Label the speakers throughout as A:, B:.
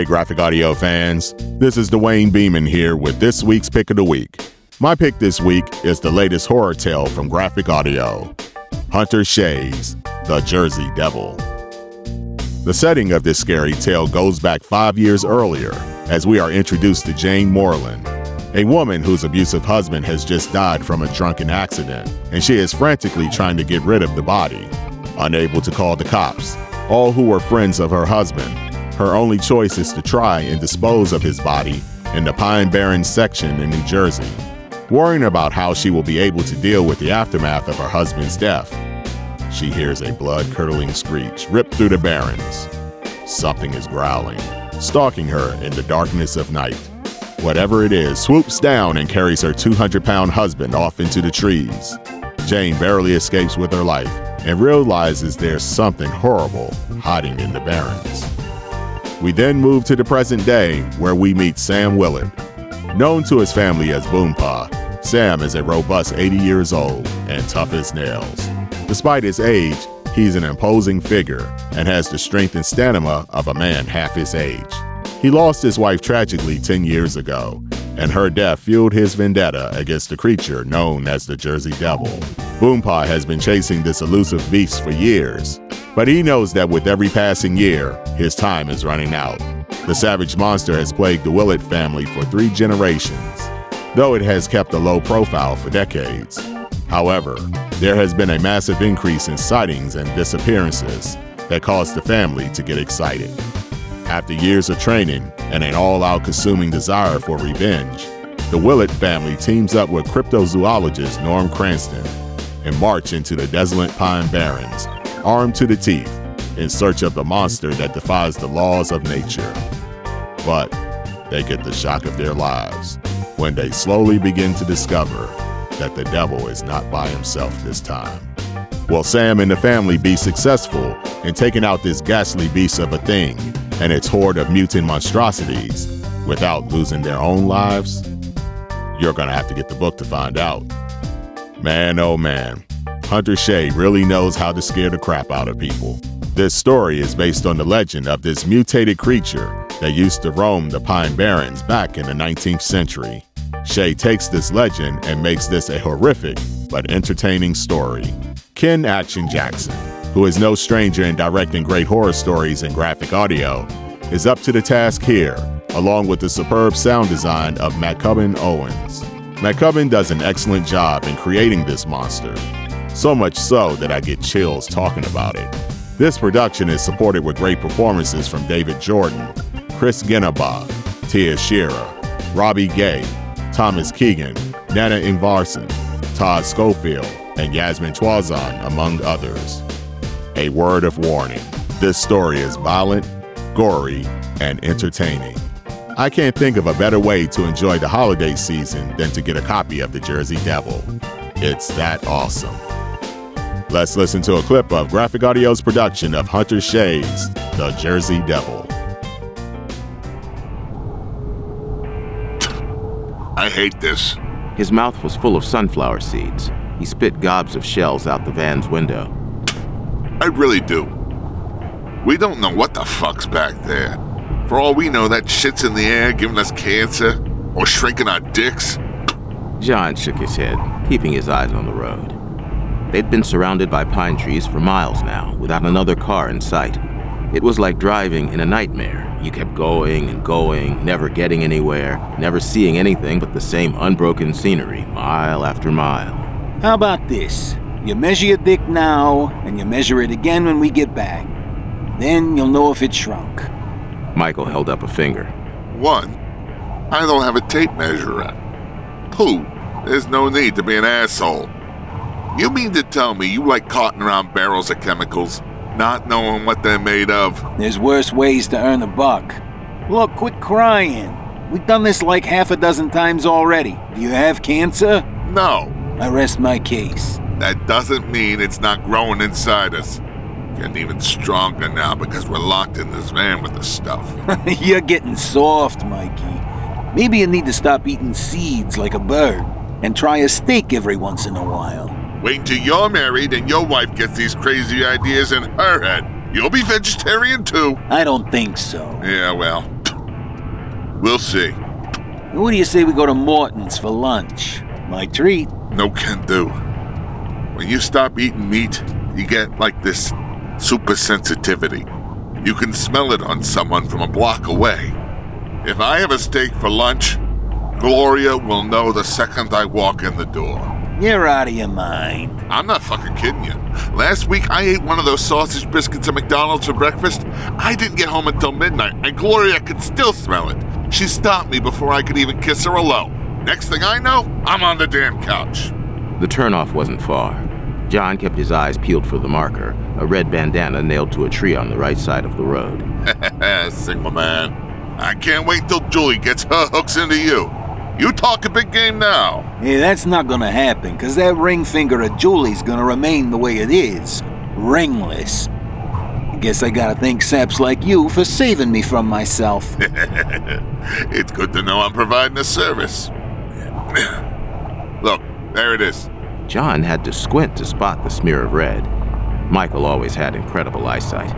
A: Hey, GraphicAudio fans. This is Duane Beeman here with this week's pick of the week. My pick this week is the latest horror tale from GraphicAudio Hunter Shea's The Jersey Devil. The setting of this scary tale goes back five years earlier as we are introduced to Jane Moreland, a woman whose abusive husband has just died from a drunken accident, and she is frantically trying to get rid of the body. Unable to call the cops, all who were friends of her husband her only choice is to try and dispose of his body in the Pine Barrens section in New Jersey, worrying about how she will be able to deal with the aftermath of her husband's death. She hears a blood curdling screech rip through the barrens. Something is growling, stalking her in the darkness of night. Whatever it is swoops down and carries her 200 pound husband off into the trees. Jane barely escapes with her life and realizes there's something horrible hiding in the barrens. We then move to the present day where we meet Sam Willard. Known to his family as Boompa, Sam is a robust 80 years old and tough as nails. Despite his age, he's an imposing figure and has the strength and stamina of a man half his age. He lost his wife tragically 10 years ago, and her death fueled his vendetta against the creature known as the Jersey Devil. Boompa has been chasing this elusive beast for years, but he knows that with every passing year, his time is running out. The savage monster has plagued the Willett family for three generations, though it has kept a low profile for decades. However, there has been a massive increase in sightings and disappearances that caused the family to get excited. After years of training and an all out consuming desire for revenge, the Willett family teams up with cryptozoologist Norm Cranston and march into the desolate Pine Barrens armed to the teeth, in search of the monster that defies the laws of nature. But they get the shock of their lives when they slowly begin to discover that the devil is not by himself this time. Will Sam and the family be successful in taking out this ghastly beast of a thing and its horde of mutant monstrosities without losing their own lives? You're gonna have to get the book to find out. Man, oh man, Hunter Shea really knows how to scare the crap out of people. This story is based on the legend of this mutated creature that used to roam the Pine Barrens back in the 19th century. Shea takes this legend and makes this a horrific but entertaining story. Ken Action Jackson, who is no stranger in directing great horror stories and GraphicAudio, is up to the task here, along with the superb sound design of Mackubin Owens. Mackubin does an excellent job in creating this monster, so much so that I get chills talking about it. This production is supported with great performances from David Jordan, Chris Genabaugh, Tia Shearer, Robbie Gay, Thomas Keegan, Nana Invarson, Todd Schofield, and Yasmin Twazan, among others. A word of warning this story is violent, gory, and entertaining. I can't think of a better way to enjoy the holiday season than to get a copy of The Jersey Devil. It's that awesome. Let's listen to a clip of GraphicAudio's production of Hunter Shea's The Jersey Devil.
B: I hate this.
C: His mouth was full of sunflower seeds. He spit gobs of shells out the van's window.
B: I really do. We don't know what the fuck's back there. For all we know, that shit's in the air giving us cancer or shrinking our dicks.
C: John shook his head, keeping his eyes on the road. They'd been surrounded by pine trees for miles now, without another car in sight. It was like driving in a nightmare. You kept going and going, never getting anywhere, never seeing anything but the same unbroken scenery, mile after mile.
D: How about this? You measure your dick now, and you measure it again when we get back. Then you'll know if it shrunk.
C: Michael held up a finger.
B: One, I don't have a tape measure. Two, there's no need to be an asshole. You mean to tell me you like carting around barrels of chemicals, not knowing what they're made of?
D: There's worse ways to earn a buck. Look, quit crying. We've done this like half a dozen times already. Do you have cancer?
B: No.
D: I rest my case.
B: That doesn't mean it's not growing inside us. Getting even stronger now because we're locked in this van with the stuff.
D: You're getting soft, Mikey. Maybe you need to stop eating seeds like a bird and try a steak every once in a while.
B: Wait until you're married and your wife gets these crazy ideas in her head. You'll be vegetarian too.
D: I don't think so.
B: Yeah, well, We'll see.
D: What do you say we go to Morton's for lunch? My treat.
B: No can do. When you stop eating meat, you get like this super sensitivity. You can smell it on someone from a block away. If I have a steak for lunch, Gloria will know the second I walk in the door.
D: You're out of your mind.
B: I'm not fucking kidding you. Last week I ate one of those sausage biscuits at McDonald's for breakfast. I didn't get home until midnight, and Gloria could still smell it. She stopped me before I could even kiss her hello. Next thing I know, I'm on the damn couch.
C: The turnoff wasn't far. John kept his eyes peeled for the marker, a red bandana nailed to a tree on the right side of the road. Ha ha ha!
B: Single man. I can't wait till Julie gets her hooks into you. You talk a big game now.
D: Hey, that's not gonna happen, cause that ring finger of Julie's gonna remain the way it is. Ringless. Guess I gotta thank saps like you for saving me from myself.
B: it's good to know I'm providing a service. Look, there it is.
C: John had to squint to spot the smear of red. Michael always had incredible eyesight.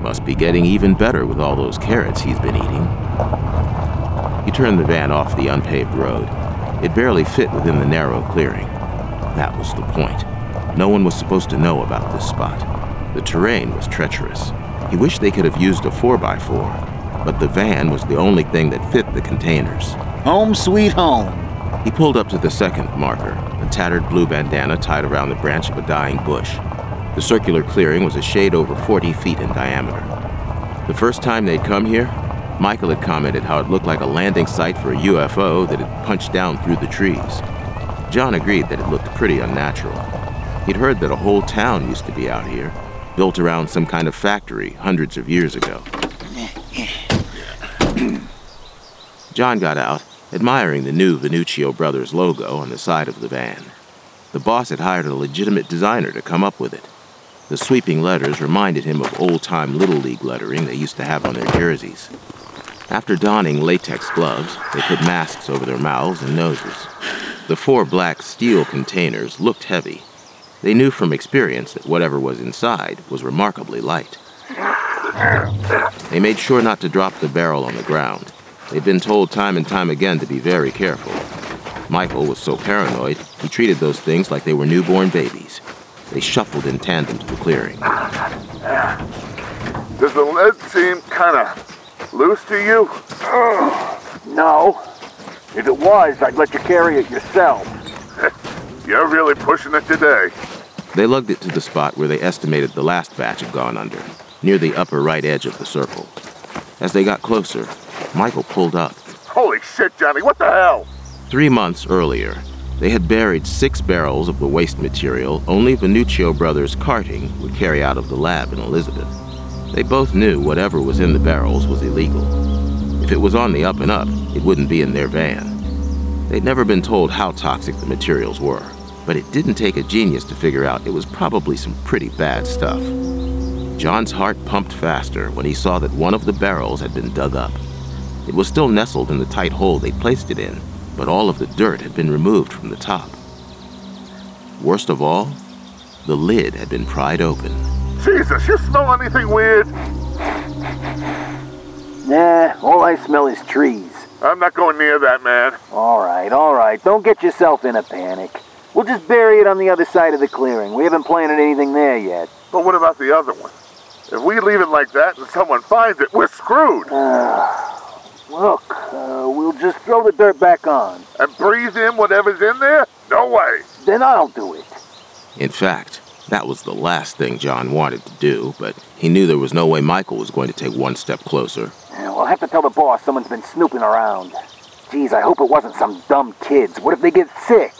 C: Must be getting even better with all those carrots he's been eating. He turned the van off the unpaved road. It barely fit within the narrow clearing. That was the point. No one was supposed to know about this spot. The terrain was treacherous. He wished they could have used a 4x4, but the van was the only thing that fit the containers.
D: Home sweet home.
C: He pulled up to the second marker, a tattered blue bandana tied around the branch of a dying bush. The circular clearing was a shade over 40 feet in diameter. The first time they'd come here, Michael had commented how it looked like a landing site for a UFO that had punched down through the trees. John agreed that it looked pretty unnatural. He'd heard that a whole town used to be out here, built around some kind of factory hundreds of years ago. John got out, admiring the new Venuccio Brothers logo on the side of the van. The boss had hired a legitimate designer to come up with it. The sweeping letters reminded him of old time Little League lettering they used to have on their jerseys. After donning latex gloves, they put masks over their mouths and noses. The four black steel containers looked heavy. They knew from experience that whatever was inside was remarkably light. They made sure not to drop the barrel on the ground. They'd been told time and time again to be very careful. Michael was so paranoid, he treated those things like they were newborn babies. They shuffled in tandem to the clearing.
B: Does the lead seem kind of Loose to you?
E: no. If it was, I'd let you carry it yourself.
B: You're really pushing it today.
C: They lugged it to the spot where they estimated the last batch had gone under, near the upper right edge of the circle. As they got closer, Michael pulled up.
B: Holy shit, Johnny, what the hell?
C: Three months earlier, they had buried six barrels of the waste material only Venuccio Brothers carting would carry out of the lab in Elizabeth. They both knew whatever was in the barrels was illegal. If it was on the up and up, it wouldn't be in their van. They'd never been told how toxic the materials were, but it didn't take a genius to figure out it was probably some pretty bad stuff. John's heart pumped faster when he saw that one of the barrels had been dug up. It was still nestled in the tight hole they'd placed it in, but all of the dirt had been removed from the top. Worst of all, the lid had been pried open.
B: Jesus, you smell anything weird?
E: Nah, all I smell is trees.
B: I'm not going near that, man.
E: All right, all right. Don't get yourself in a panic. We'll just bury it on the other side of the clearing. We haven't planted anything there yet.
B: But what about the other one? If we leave it like that and someone finds it, we're screwed.
E: Uh, look, uh, we'll just throw the dirt back on.
B: And breathe in whatever's in there? No way.
E: Then I'll do it.
C: In fact, that was the last thing John wanted to do, but he knew there was no way Michael was going to take one step closer.
E: We'll have to tell the boss someone's been snooping around. Geez, I hope it wasn't some dumb kids. What if they get sick?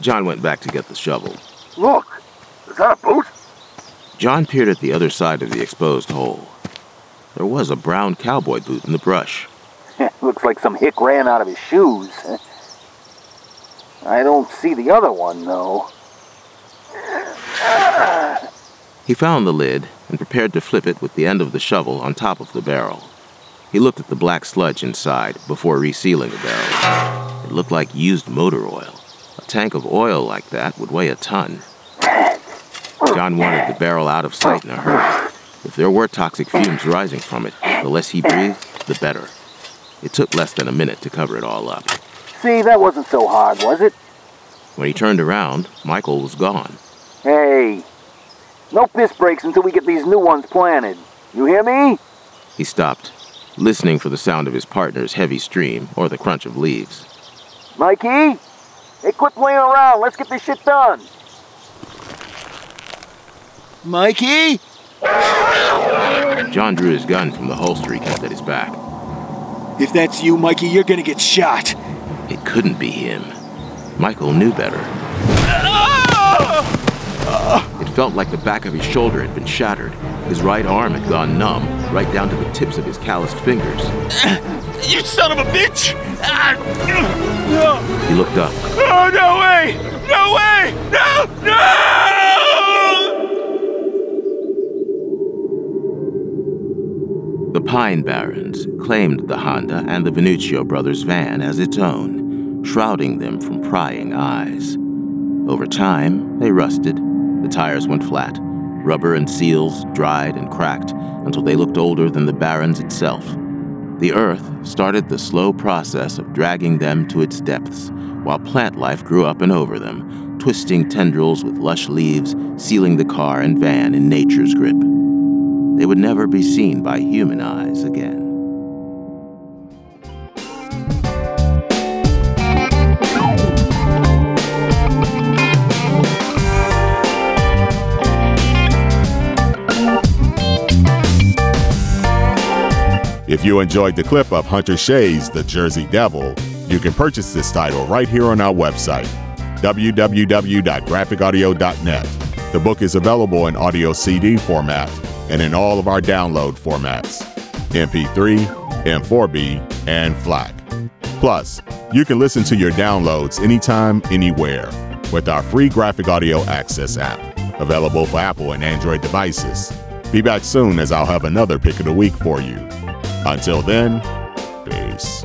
C: John went back to get the shovel.
B: Look, is that a boot?
C: John peered at the other side of the exposed hole. There was a brown cowboy boot in the brush.
E: Looks like some hick ran out of his shoes. I don't see the other one, though.
C: He found the lid and prepared to flip it with the end of the shovel on top of the barrel. He looked at the black sludge inside before resealing the barrel. It looked like used motor oil. A tank of oil like that would weigh a ton. John wanted the barrel out of sight in a hurry. If there were toxic fumes rising from it, The less he breathed, the better. It took less than a minute to cover it all up.
E: See, that wasn't so hard, was it?
C: When he turned around, Michael was gone.
E: Hey, no piss breaks until we get these new ones planted. You hear me?
C: He stopped, listening for the sound of his partner's heavy stream or the crunch of leaves.
E: Mikey? Hey, quit playing around. Let's get this shit done.
D: Mikey?
C: John drew his gun from the holster he kept at his back.
D: If that's you, Mikey, you're gonna get shot.
C: It couldn't be him. Michael knew better. It felt like the back of his shoulder had been shattered. His right arm had gone numb, right down to the tips of his calloused fingers.
F: You son of a bitch!
C: He looked up.
F: Oh, no way! No way! No! No!
C: The Pine Barrens claimed the Honda and the Venuccio brothers' van as its own, shrouding them from prying eyes. Over time, they rusted. The tires went flat. Rubber and seals dried and cracked until they looked older than the Barrens itself. The earth started the slow process of dragging them to its depths, while plant life grew up and over them, twisting tendrils with lush leaves, sealing the car and van in nature's grip. They would never be seen by human eyes again.
A: If you enjoyed the clip of Hunter Shea's The Jersey Devil, you can purchase this title right here on our website, www.graphicaudio.net. The book is available in audio CD format and in all of our download formats MP3, M4B, and FLAC. Plus, you can listen to your downloads anytime, anywhere with our free GraphicAudio Access app, available for Apple and Android devices. Be back soon as I'll have another pick of the week for you. Until then, peace.